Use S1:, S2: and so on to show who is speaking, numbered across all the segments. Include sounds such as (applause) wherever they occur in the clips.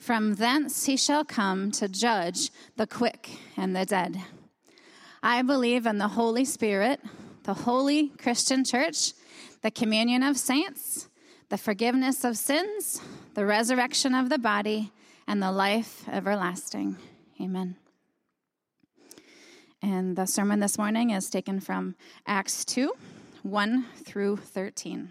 S1: From thence he shall come to judge the quick and the dead. I believe in the Holy Spirit, the holy Christian church, the communion of saints, the forgiveness of sins, the resurrection of the body, and the life everlasting. Amen. And the sermon this morning is taken from Acts 2 1 through 13.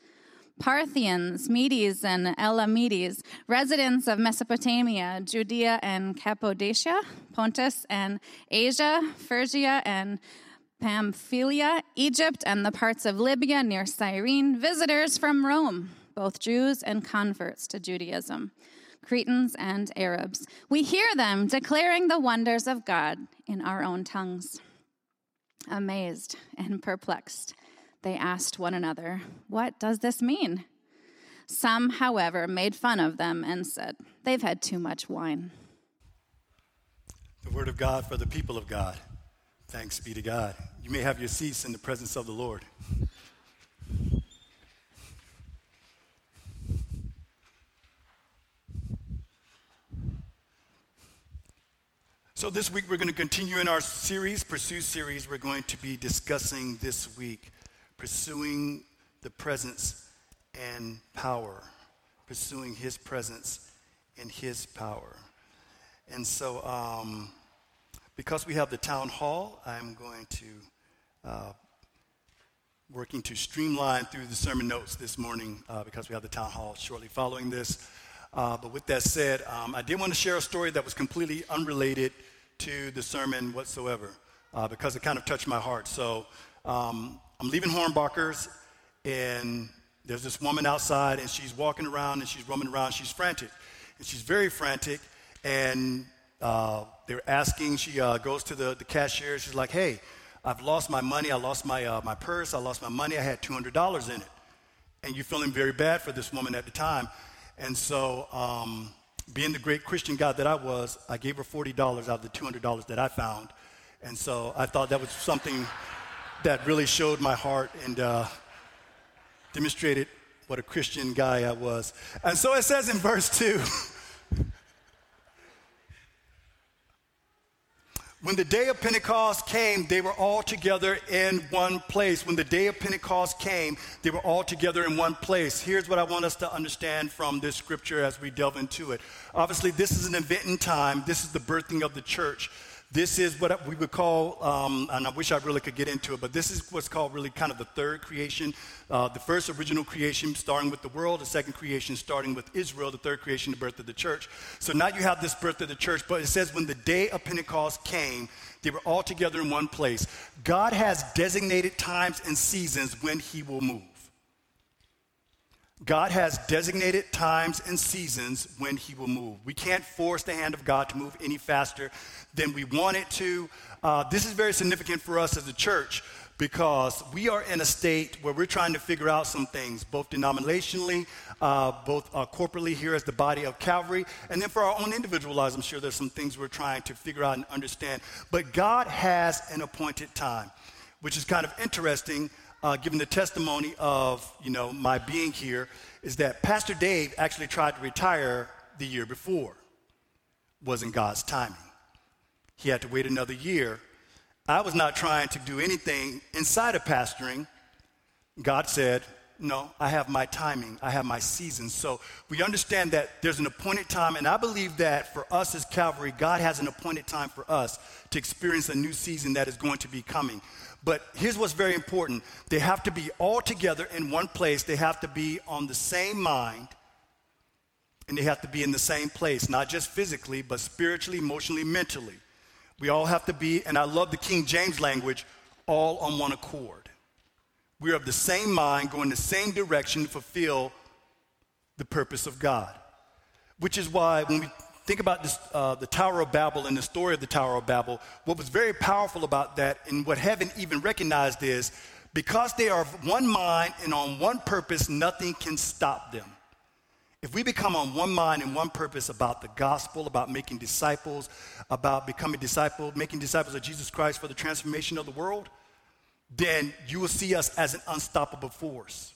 S1: Parthians, Medes, and Elamites, residents of Mesopotamia, Judea and Cappadocia, Pontus and Asia, Phrygia and Pamphylia, Egypt, and the parts of Libya near Cyrene, visitors from Rome, both Jews and converts to Judaism, Cretans and Arabs. We hear them declaring the wonders of God in our own tongues. Amazed and perplexed, they asked one another, What does this mean? Some, however, made fun of them and said, They've had too much wine.
S2: The word of God for the people of God. Thanks be to God. You may have your seats in the presence of the Lord. So, this week we're going to continue in our series, Pursue series. We're going to be discussing this week pursuing the presence and power, pursuing His presence and His power. And so, um, because we have the town hall, I'm going to uh, working to streamline through the sermon notes this morning uh, because we have the town hall shortly following this. Uh, but with that said, um, I did want to share a story that was completely unrelated to the sermon whatsoever uh, because it kind of touched my heart. So um, I'm leaving Hornbachers, and there's this woman outside, and she's walking around and she's roaming around. She's frantic, and she's very frantic. And uh, they're asking. She uh, goes to the, the cashier. She's like, "Hey, I've lost my money. I lost my uh, my purse. I lost my money. I had two hundred dollars in it." And you're feeling very bad for this woman at the time. And so, um, being the great Christian God that I was, I gave her forty dollars out of the two hundred dollars that I found. And so I thought that was something that really showed my heart and uh, demonstrated what a Christian guy I was. And so it says in verse 2 (laughs) When the day of Pentecost came, they were all together in one place. When the day of Pentecost came, they were all together in one place. Here's what I want us to understand from this scripture as we delve into it. Obviously, this is an event in time, this is the birthing of the church. This is what we would call, um, and I wish I really could get into it, but this is what's called really kind of the third creation. Uh, the first original creation starting with the world, the second creation starting with Israel, the third creation, the birth of the church. So now you have this birth of the church, but it says when the day of Pentecost came, they were all together in one place. God has designated times and seasons when he will move. God has designated times and seasons when He will move. We can't force the hand of God to move any faster than we want it to. Uh, this is very significant for us as a church because we are in a state where we're trying to figure out some things, both denominationally, uh, both uh, corporately here as the body of Calvary, and then for our own individual lives, I'm sure there's some things we're trying to figure out and understand. But God has an appointed time, which is kind of interesting uh, the testimony of, you know, my being here is that Pastor Dave actually tried to retire the year before. Wasn't God's timing. He had to wait another year. I was not trying to do anything inside of pastoring. God said, no, I have my timing, I have my season. So we understand that there's an appointed time, and I believe that for us as Calvary, God has an appointed time for us to experience a new season that is going to be coming. But here's what's very important they have to be all together in one place, they have to be on the same mind, and they have to be in the same place, not just physically, but spiritually, emotionally, mentally. We all have to be, and I love the King James language, all on one accord. We're of the same mind, going the same direction to fulfill the purpose of God. Which is why when we think about this, uh, the Tower of Babel and the story of the Tower of Babel, what was very powerful about that and what heaven even recognized is because they are of one mind and on one purpose, nothing can stop them. If we become on one mind and one purpose about the gospel, about making disciples, about becoming disciples, making disciples of Jesus Christ for the transformation of the world, then you will see us as an unstoppable force.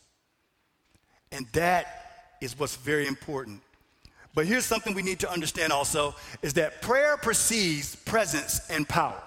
S2: And that is what's very important. But here's something we need to understand also is that prayer precedes presence and power.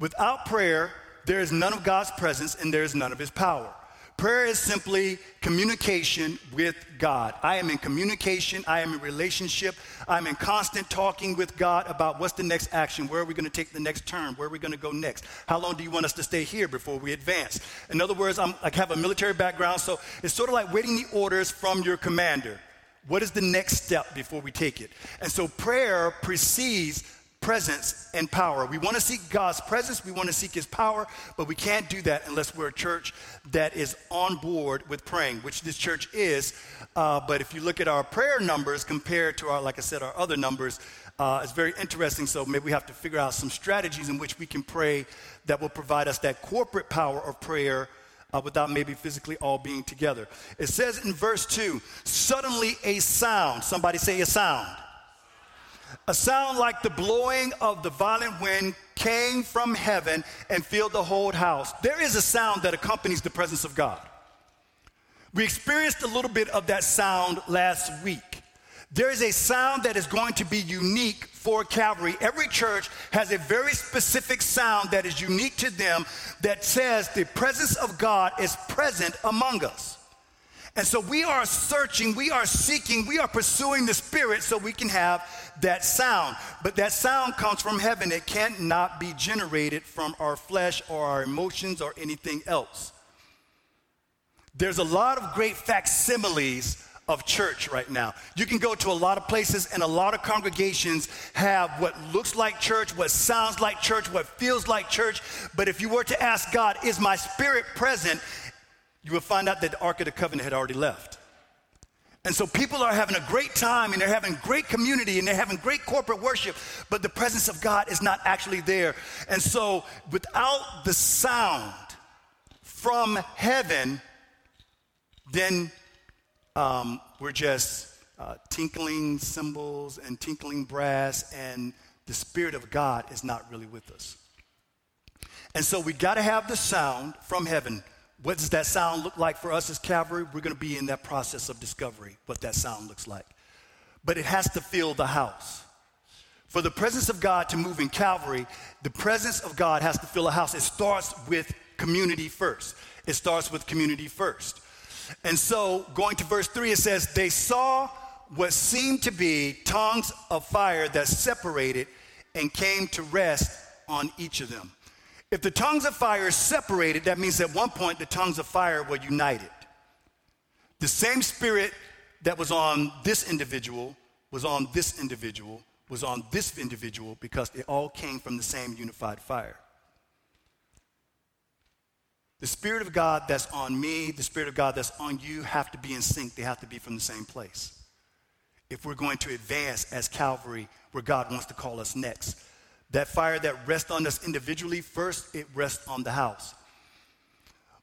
S2: Without prayer, there is none of God's presence and there is none of his power. Prayer is simply communication with God. I am in communication, I am in relationship, I'm in constant talking with God about what's the next action, where are we going to take the next turn, where are we going to go next, how long do you want us to stay here before we advance. In other words, I'm, I have a military background, so it's sort of like waiting the orders from your commander. What is the next step before we take it? And so prayer precedes presence and power. We want to seek God's presence, we want to seek His power, but we can't do that unless we're a church that is on board with praying, which this church is. Uh, but if you look at our prayer numbers compared to our, like I said, our other numbers, uh, it's very interesting. So maybe we have to figure out some strategies in which we can pray that will provide us that corporate power of prayer. Uh, without maybe physically all being together. It says in verse 2 suddenly a sound, somebody say a sound a sound like the blowing of the violent wind came from heaven and filled the whole house. There is a sound that accompanies the presence of God. We experienced a little bit of that sound last week. There is a sound that is going to be unique for Calvary. Every church has a very specific sound that is unique to them that says the presence of God is present among us. And so we are searching, we are seeking, we are pursuing the Spirit so we can have that sound. But that sound comes from heaven. It cannot be generated from our flesh or our emotions or anything else. There's a lot of great facsimiles of church right now. You can go to a lot of places, and a lot of congregations have what looks like church, what sounds like church, what feels like church. But if you were to ask God, is my spirit present? you will find out that the Ark of the Covenant had already left. And so people are having a great time and they're having great community and they're having great corporate worship, but the presence of God is not actually there. And so without the sound from heaven, then um, we're just uh, tinkling cymbals and tinkling brass, and the Spirit of God is not really with us. And so we got to have the sound from heaven. What does that sound look like for us as Calvary? We're going to be in that process of discovery, what that sound looks like. But it has to fill the house. For the presence of God to move in Calvary, the presence of God has to fill a house. It starts with community first. It starts with community first. And so, going to verse 3, it says, They saw what seemed to be tongues of fire that separated and came to rest on each of them. If the tongues of fire separated, that means at one point the tongues of fire were united. The same spirit that was on this individual was on this individual, was on this individual because it all came from the same unified fire. The Spirit of God that's on me, the Spirit of God that's on you have to be in sync. They have to be from the same place. If we're going to advance as Calvary, where God wants to call us next. That fire that rests on us individually, first, it rests on the house.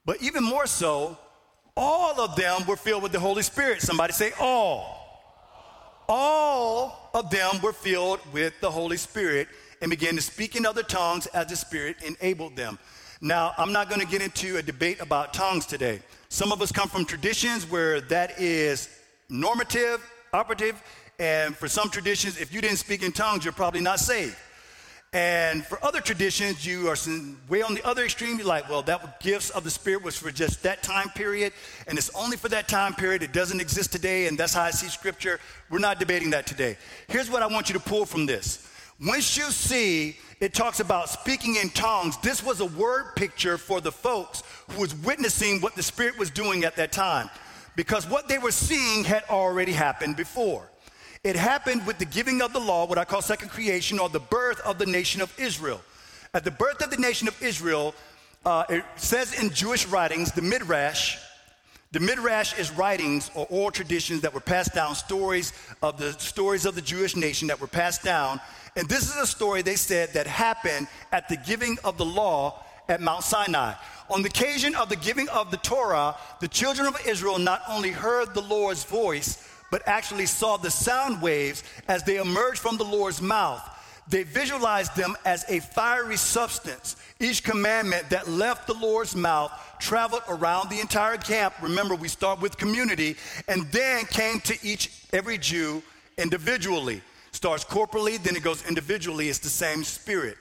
S2: But even more so, all of them were filled with the Holy Spirit. Somebody say, all. All of them were filled with the Holy Spirit and began to speak in other tongues as the Spirit enabled them. Now, I'm not going to get into a debate about tongues today. Some of us come from traditions where that is normative, operative, and for some traditions, if you didn't speak in tongues, you're probably not saved. And for other traditions, you are way on the other extreme. You're like, well, that gifts of the Spirit was for just that time period, and it's only for that time period. It doesn't exist today, and that's how I see Scripture. We're not debating that today. Here's what I want you to pull from this. Once you see it talks about speaking in tongues, this was a word picture for the folks who was witnessing what the Spirit was doing at that time, because what they were seeing had already happened before. It happened with the giving of the law, what I call second creation, or the birth of the nation of Israel. At the birth of the nation of Israel, uh, it says in Jewish writings, the Midrash, the Midrash is writings or oral traditions that were passed down, stories of the stories of the Jewish nation that were passed down. And this is a story they said that happened at the giving of the law at Mount Sinai. On the occasion of the giving of the Torah, the children of Israel not only heard the Lord's voice, but actually saw the sound waves as they emerged from the Lord's mouth. They visualized them as a fiery substance. Each commandment that left the Lord's mouth traveled around the entire camp. Remember, we start with community, and then came to each every Jew individually. Starts corporately, then it goes individually. It's the same spirit.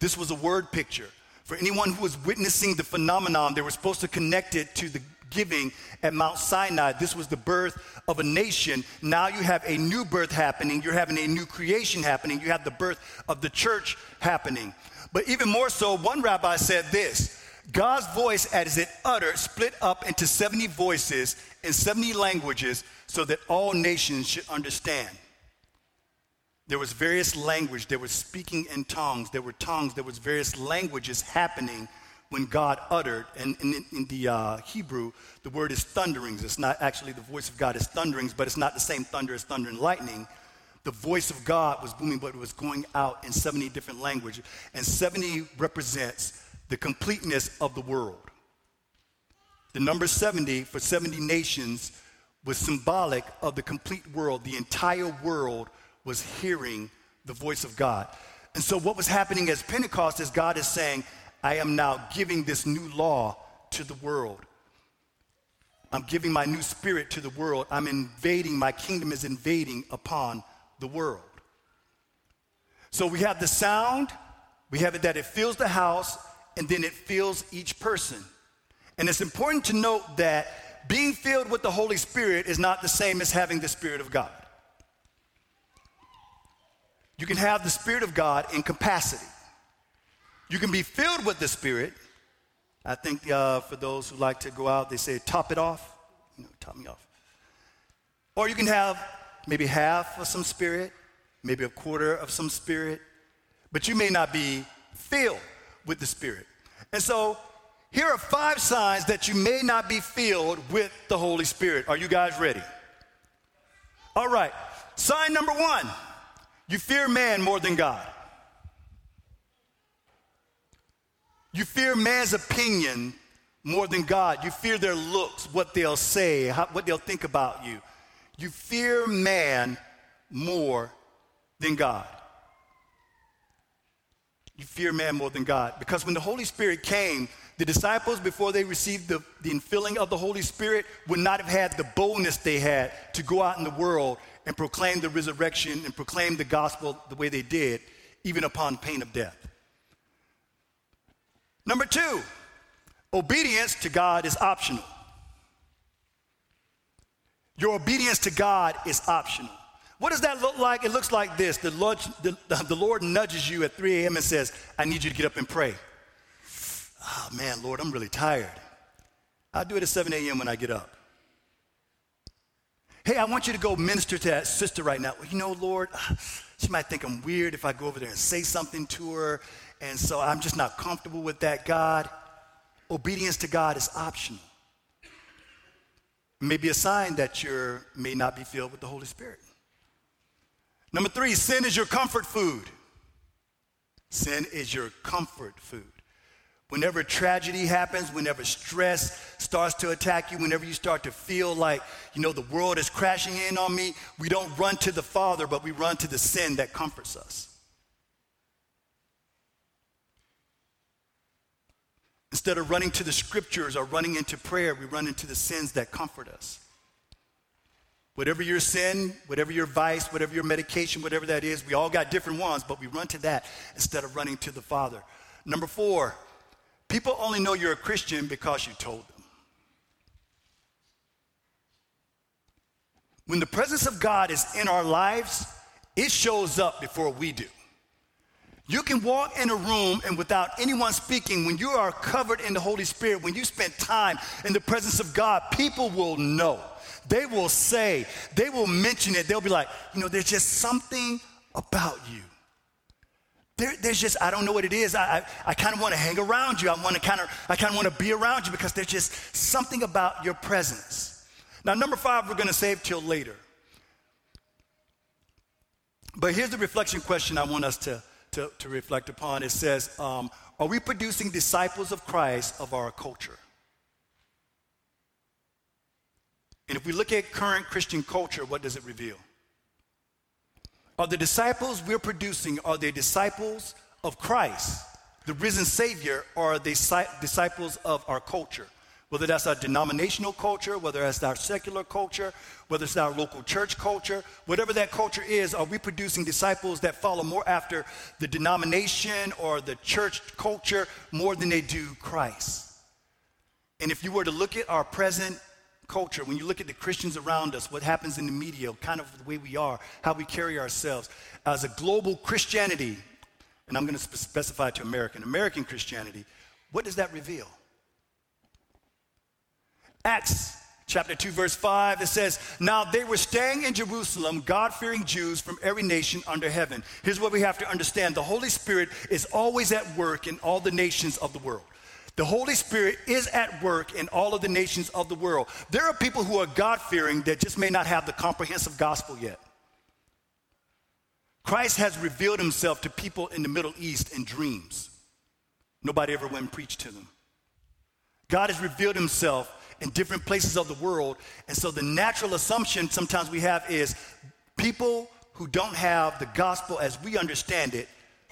S2: This was a word picture. For anyone who was witnessing the phenomenon, they were supposed to connect it to the giving at Mount Sinai. This was the birth of a nation. Now you have a new birth happening. You're having a new creation happening. You have the birth of the church happening. But even more so, one rabbi said this God's voice, as it uttered, split up into 70 voices in 70 languages so that all nations should understand. There was various language. There was speaking in tongues. There were tongues. There was various languages happening when God uttered. And in, in the uh, Hebrew, the word is thunderings. It's not actually the voice of God is thunderings, but it's not the same thunder as thunder and lightning. The voice of God was booming, but it was going out in 70 different languages. And 70 represents the completeness of the world. The number 70 for 70 nations was symbolic of the complete world. The entire world was hearing the voice of God. And so, what was happening as Pentecost is God is saying, I am now giving this new law to the world. I'm giving my new spirit to the world. I'm invading, my kingdom is invading upon the world. So we have the sound, we have it that it fills the house, and then it fills each person. And it's important to note that being filled with the Holy Spirit is not the same as having the Spirit of God. You can have the Spirit of God in capacity. You can be filled with the Spirit. I think uh, for those who like to go out, they say top it off. You know, top me off. Or you can have maybe half of some Spirit, maybe a quarter of some Spirit, but you may not be filled with the Spirit. And so here are five signs that you may not be filled with the Holy Spirit. Are you guys ready? All right. Sign number one you fear man more than God. You fear man's opinion more than God. You fear their looks, what they'll say, how, what they'll think about you. You fear man more than God. You fear man more than God. Because when the Holy Spirit came, the disciples, before they received the, the infilling of the Holy Spirit, would not have had the boldness they had to go out in the world and proclaim the resurrection and proclaim the gospel the way they did, even upon pain of death. Number two, obedience to God is optional. Your obedience to God is optional. What does that look like? It looks like this the Lord, the, the Lord nudges you at 3 a.m. and says, I need you to get up and pray. Oh man, Lord, I'm really tired. I'll do it at 7 a.m. when I get up. Hey, I want you to go minister to that sister right now. Well, you know, Lord, (sighs) she might think I'm weird if I go over there and say something to her. And so I'm just not comfortable with that, God. Obedience to God is optional. Maybe a sign that you may not be filled with the Holy Spirit. Number three, sin is your comfort food. Sin is your comfort food. Whenever tragedy happens, whenever stress starts to attack you, whenever you start to feel like, you know, the world is crashing in on me, we don't run to the Father, but we run to the sin that comforts us. Instead of running to the scriptures or running into prayer, we run into the sins that comfort us. Whatever your sin, whatever your vice, whatever your medication, whatever that is, we all got different ones, but we run to that instead of running to the Father. Number four, people only know you're a Christian because you told them. When the presence of God is in our lives, it shows up before we do. You can walk in a room and without anyone speaking, when you are covered in the Holy Spirit, when you spend time in the presence of God, people will know. They will say, they will mention it. They'll be like, you know, there's just something about you. There, there's just, I don't know what it is. I, I, I kind of want to hang around you. I want to kind of, I kind of want to be around you because there's just something about your presence. Now, number five, we're going to save till later. But here's the reflection question I want us to, to, to reflect upon. It says, um, Are we producing disciples of Christ of our culture? And if we look at current Christian culture, what does it reveal? Are the disciples we're producing, are they disciples of Christ, the risen Savior, or are they disciples of our culture? Whether that's our denominational culture, whether that's our secular culture, whether it's our local church culture, whatever that culture is, are we producing disciples that follow more after the denomination or the church culture more than they do Christ? And if you were to look at our present culture, when you look at the Christians around us, what happens in the media, kind of the way we are, how we carry ourselves, as a global Christianity, and I'm going to specify to American, American Christianity, what does that reveal? Acts chapter 2, verse 5, it says, Now they were staying in Jerusalem, God fearing Jews from every nation under heaven. Here's what we have to understand the Holy Spirit is always at work in all the nations of the world. The Holy Spirit is at work in all of the nations of the world. There are people who are God fearing that just may not have the comprehensive gospel yet. Christ has revealed himself to people in the Middle East in dreams. Nobody ever went and preached to them. God has revealed himself in different places of the world. And so the natural assumption sometimes we have is people who don't have the gospel as we understand it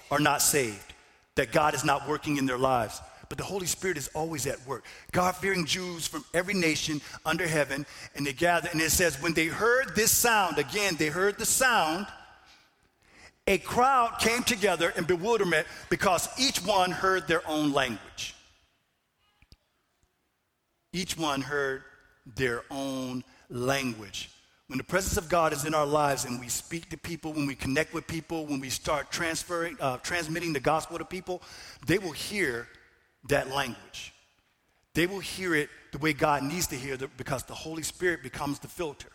S2: are not saved, that God is not working in their lives but the Holy Spirit is always at work. God fearing Jews from every nation under heaven, and they gather, and it says, when they heard this sound, again, they heard the sound, a crowd came together in bewilderment because each one heard their own language. Each one heard their own language. When the presence of God is in our lives and we speak to people, when we connect with people, when we start transferring, uh, transmitting the gospel to people, they will hear that language. They will hear it the way God needs to hear it because the Holy Spirit becomes the filter.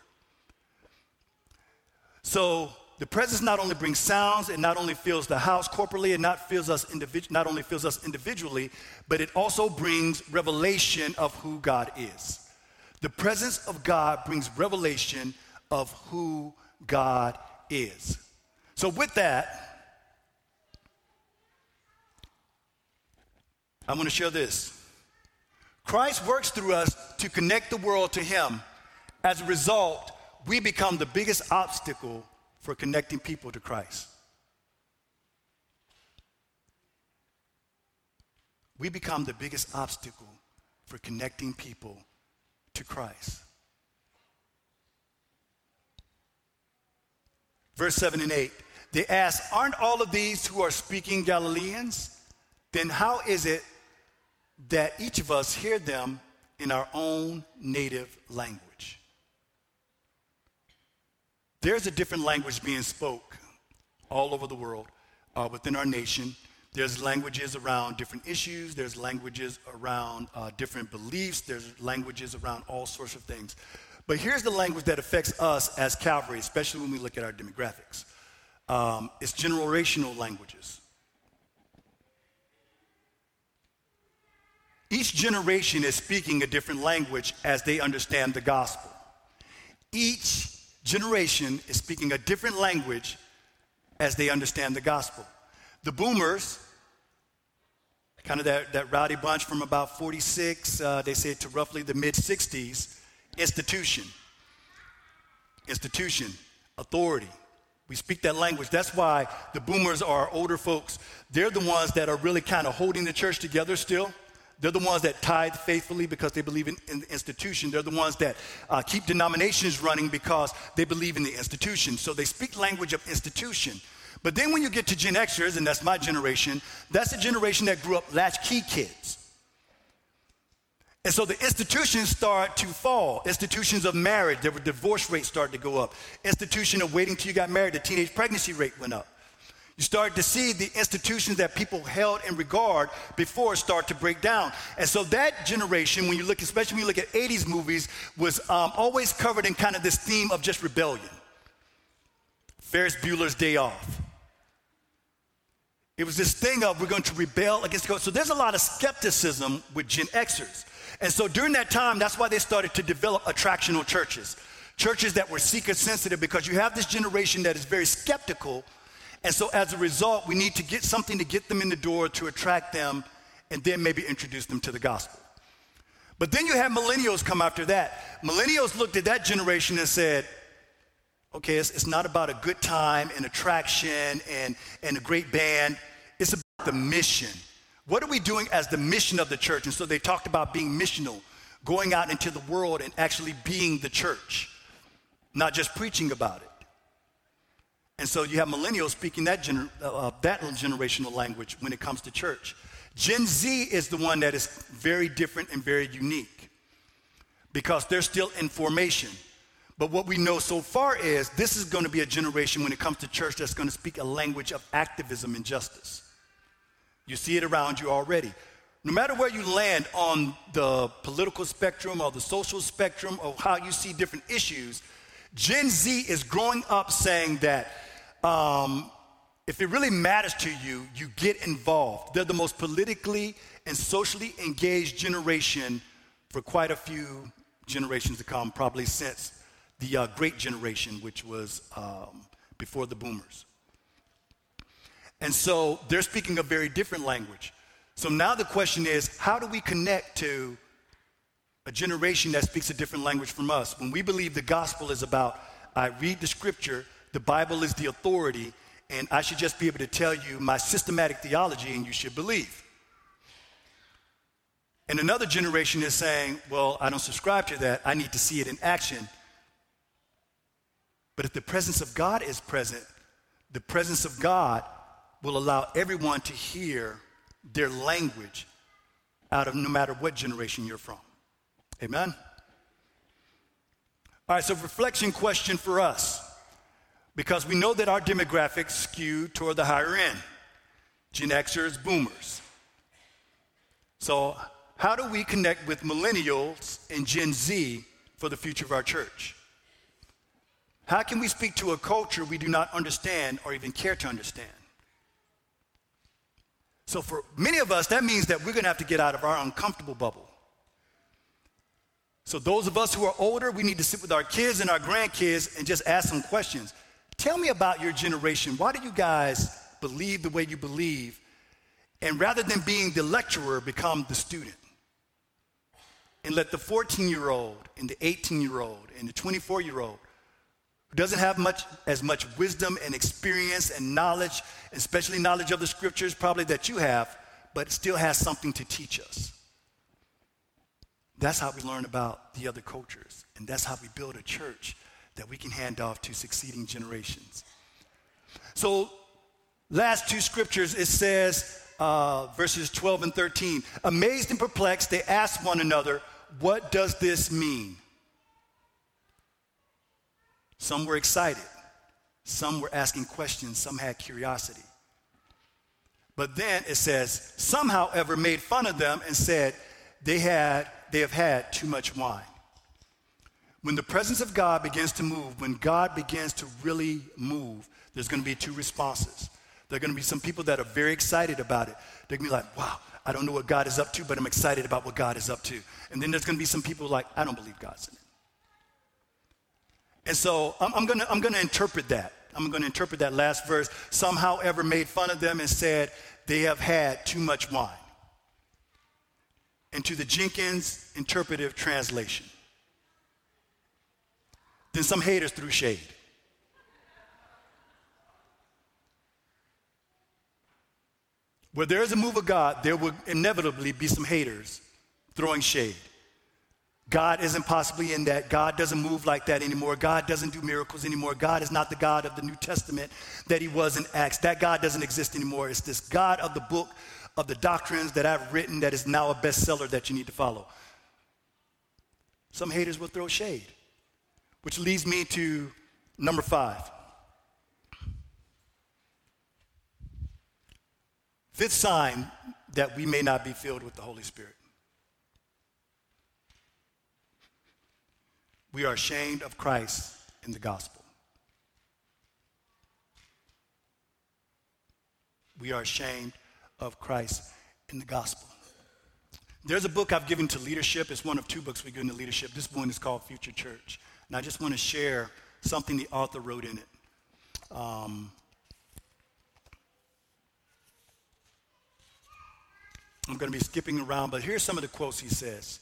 S2: So the presence not only brings sounds, it not only fills the house corporately, it not fills us individu- not only fills us individually, but it also brings revelation of who God is. The presence of God brings revelation of who God is. So with that, I'm going to share this. Christ works through us to connect the world to Him. As a result, we become the biggest obstacle for connecting people to Christ. We become the biggest obstacle for connecting people to Christ. Verse 7 and 8. They ask, Aren't all of these who are speaking Galileans? Then how is it that each of us hear them in our own native language. There's a different language being spoke all over the world, uh, within our nation. There's languages around different issues. There's languages around uh, different beliefs. There's languages around all sorts of things. But here's the language that affects us as Calvary, especially when we look at our demographics. Um, it's generational languages. Each generation is speaking a different language as they understand the gospel. Each generation is speaking a different language as they understand the gospel. The boomers, kind of that, that rowdy bunch from about 46, uh, they say to roughly the mid 60s, institution. Institution, authority. We speak that language. That's why the boomers are older folks. They're the ones that are really kind of holding the church together still. They're the ones that tithe faithfully because they believe in, in the institution. They're the ones that uh, keep denominations running because they believe in the institution. So they speak language of institution. But then when you get to Gen Xers, and that's my generation, that's the generation that grew up latchkey kids. And so the institutions start to fall. Institutions of marriage, the divorce rate started to go up. Institution of waiting till you got married, the teenage pregnancy rate went up. You start to see the institutions that people held in regard before start to break down. And so that generation, when you look, especially when you look at 80s movies, was um, always covered in kind of this theme of just rebellion. Ferris Bueller's Day Off. It was this thing of we're going to rebel against God. So there's a lot of skepticism with Gen Xers. And so during that time, that's why they started to develop attractional churches. Churches that were seeker sensitive because you have this generation that is very skeptical and so as a result, we need to get something to get them in the door to attract them and then maybe introduce them to the gospel. But then you have millennials come after that. Millennials looked at that generation and said, okay, it's, it's not about a good time and attraction and, and a great band. It's about the mission. What are we doing as the mission of the church? And so they talked about being missional, going out into the world and actually being the church, not just preaching about it. And so you have millennials speaking that, gener- uh, uh, that generational language when it comes to church. Gen Z is the one that is very different and very unique because they're still in formation. But what we know so far is this is going to be a generation when it comes to church that's going to speak a language of activism and justice. You see it around you already. No matter where you land on the political spectrum or the social spectrum or how you see different issues, Gen Z is growing up saying that um, if it really matters to you, you get involved. They're the most politically and socially engaged generation for quite a few generations to come, probably since the uh, Great Generation, which was um, before the boomers. And so they're speaking a very different language. So now the question is how do we connect to a generation that speaks a different language from us? When we believe the gospel is about, I read the scripture the Bible is the authority, and I should just be able to tell you my systematic theology, and you should believe. And another generation is saying, Well, I don't subscribe to that. I need to see it in action. But if the presence of God is present, the presence of God will allow everyone to hear their language out of no matter what generation you're from. Amen? All right, so reflection question for us because we know that our demographics skew toward the higher end Gen Xers, boomers. So, how do we connect with millennials and Gen Z for the future of our church? How can we speak to a culture we do not understand or even care to understand? So, for many of us, that means that we're going to have to get out of our uncomfortable bubble. So, those of us who are older, we need to sit with our kids and our grandkids and just ask some questions. Tell me about your generation. Why do you guys believe the way you believe? And rather than being the lecturer, become the student. And let the 14 year old and the 18 year old and the 24 year old who doesn't have much as much wisdom and experience and knowledge, especially knowledge of the scriptures, probably that you have, but still has something to teach us. That's how we learn about the other cultures, and that's how we build a church that we can hand off to succeeding generations. So, last two scriptures, it says, uh, verses 12 and 13, amazed and perplexed, they asked one another, What does this mean? Some were excited, some were asking questions, some had curiosity. But then it says, Some, however, made fun of them and said, They, had, they have had too much wine. When the presence of God begins to move, when God begins to really move, there's going to be two responses. There are going to be some people that are very excited about it. They're going to be like, wow, I don't know what God is up to, but I'm excited about what God is up to. And then there's going to be some people like, I don't believe God's in it. And so I'm, I'm going to I'm to interpret that. I'm going to interpret that last verse. Some, however, made fun of them and said, they have had too much wine. And to the Jenkins interpretive translation. Then some haters threw shade. Where there is a move of God, there will inevitably be some haters throwing shade. God isn't possibly in that. God doesn't move like that anymore. God doesn't do miracles anymore. God is not the God of the New Testament that he was in Acts. That God doesn't exist anymore. It's this God of the book of the doctrines that I've written that is now a bestseller that you need to follow. Some haters will throw shade, which leads me to number five. Fifth sign that we may not be filled with the Holy Spirit. We are ashamed of Christ in the gospel. We are ashamed of Christ in the gospel. There's a book I've given to leadership. It's one of two books we give to leadership. This one is called Future Church. And I just want to share something the author wrote in it. Um, I'm going to be skipping around, but here's some of the quotes he says.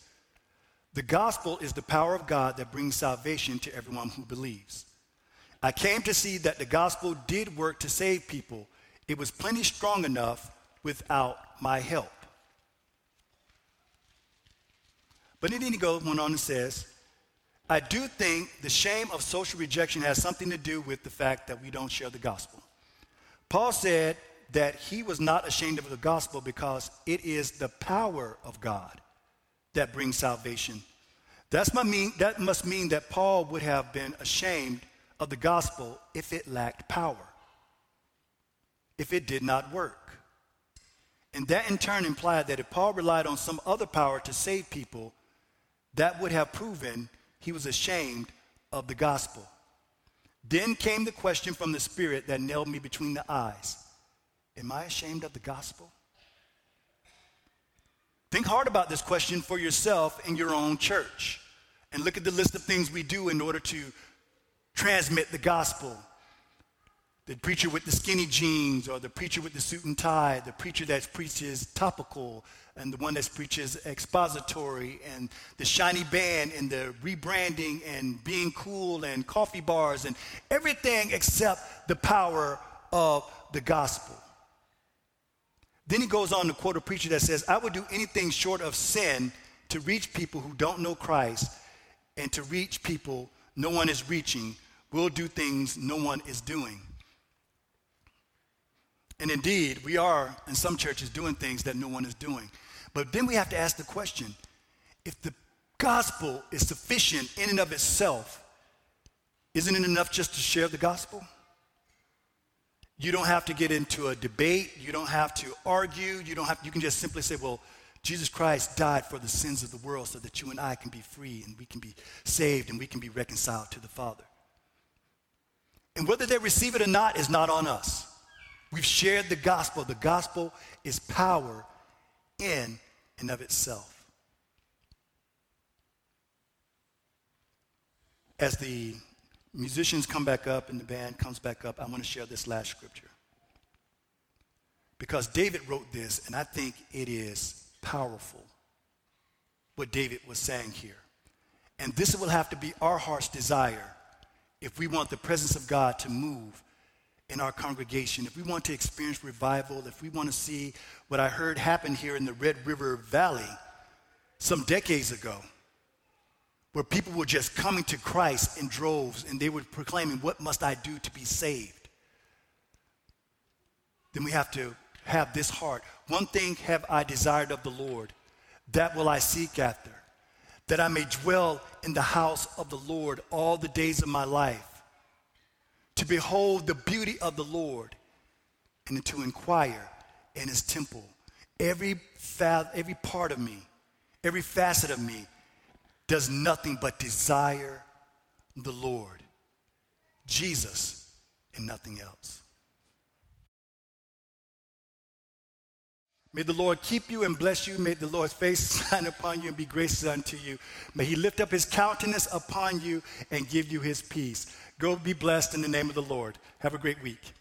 S2: The gospel is the power of God that brings salvation to everyone who believes. I came to see that the gospel did work to save people. It was plenty strong enough without my help. But then he goes, on and says, I do think the shame of social rejection has something to do with the fact that we don't share the gospel. Paul said that he was not ashamed of the gospel because it is the power of God that brings salvation. That's mean, that must mean that Paul would have been ashamed of the gospel if it lacked power, if it did not work. And that in turn implied that if Paul relied on some other power to save people, that would have proven he was ashamed of the gospel. Then came the question from the Spirit that nailed me between the eyes Am I ashamed of the gospel? Think hard about this question for yourself in your own church and look at the list of things we do in order to transmit the gospel. The preacher with the skinny jeans, or the preacher with the suit and tie, the preacher that preaches topical, and the one that preaches expository, and the shiny band, and the rebranding, and being cool, and coffee bars, and everything except the power of the gospel. Then he goes on to quote a preacher that says, I would do anything short of sin to reach people who don't know Christ and to reach people no one is reaching. We'll do things no one is doing. And indeed, we are in some churches doing things that no one is doing. But then we have to ask the question if the gospel is sufficient in and of itself, isn't it enough just to share the gospel? You don't have to get into a debate. You don't have to argue. You don't have, you can just simply say, well, Jesus Christ died for the sins of the world so that you and I can be free and we can be saved and we can be reconciled to the Father. And whether they receive it or not is not on us. We've shared the gospel. The gospel is power in and of itself. As the musicians come back up and the band comes back up, I want to share this last scripture. Because David wrote this, and I think it is powerful what David was saying here. And this will have to be our heart's desire if we want the presence of God to move in our congregation, if we want to experience revival, if we want to see what I heard happen here in the Red River Valley some decades ago where people were just coming to Christ in droves and they were proclaiming, What must I do to be saved? Then we have to have this heart. One thing have I desired of the Lord, that will I seek after, that I may dwell in the house of the Lord all the days of my life, to behold the beauty of the Lord and to inquire in his temple. Every, fa- every part of me, every facet of me does nothing but desire the Lord, Jesus, and nothing else. May the Lord keep you and bless you. May the Lord's face (laughs) shine upon you and be gracious unto you. May he lift up his countenance upon you and give you his peace. Go be blessed in the name of the Lord. Have a great week.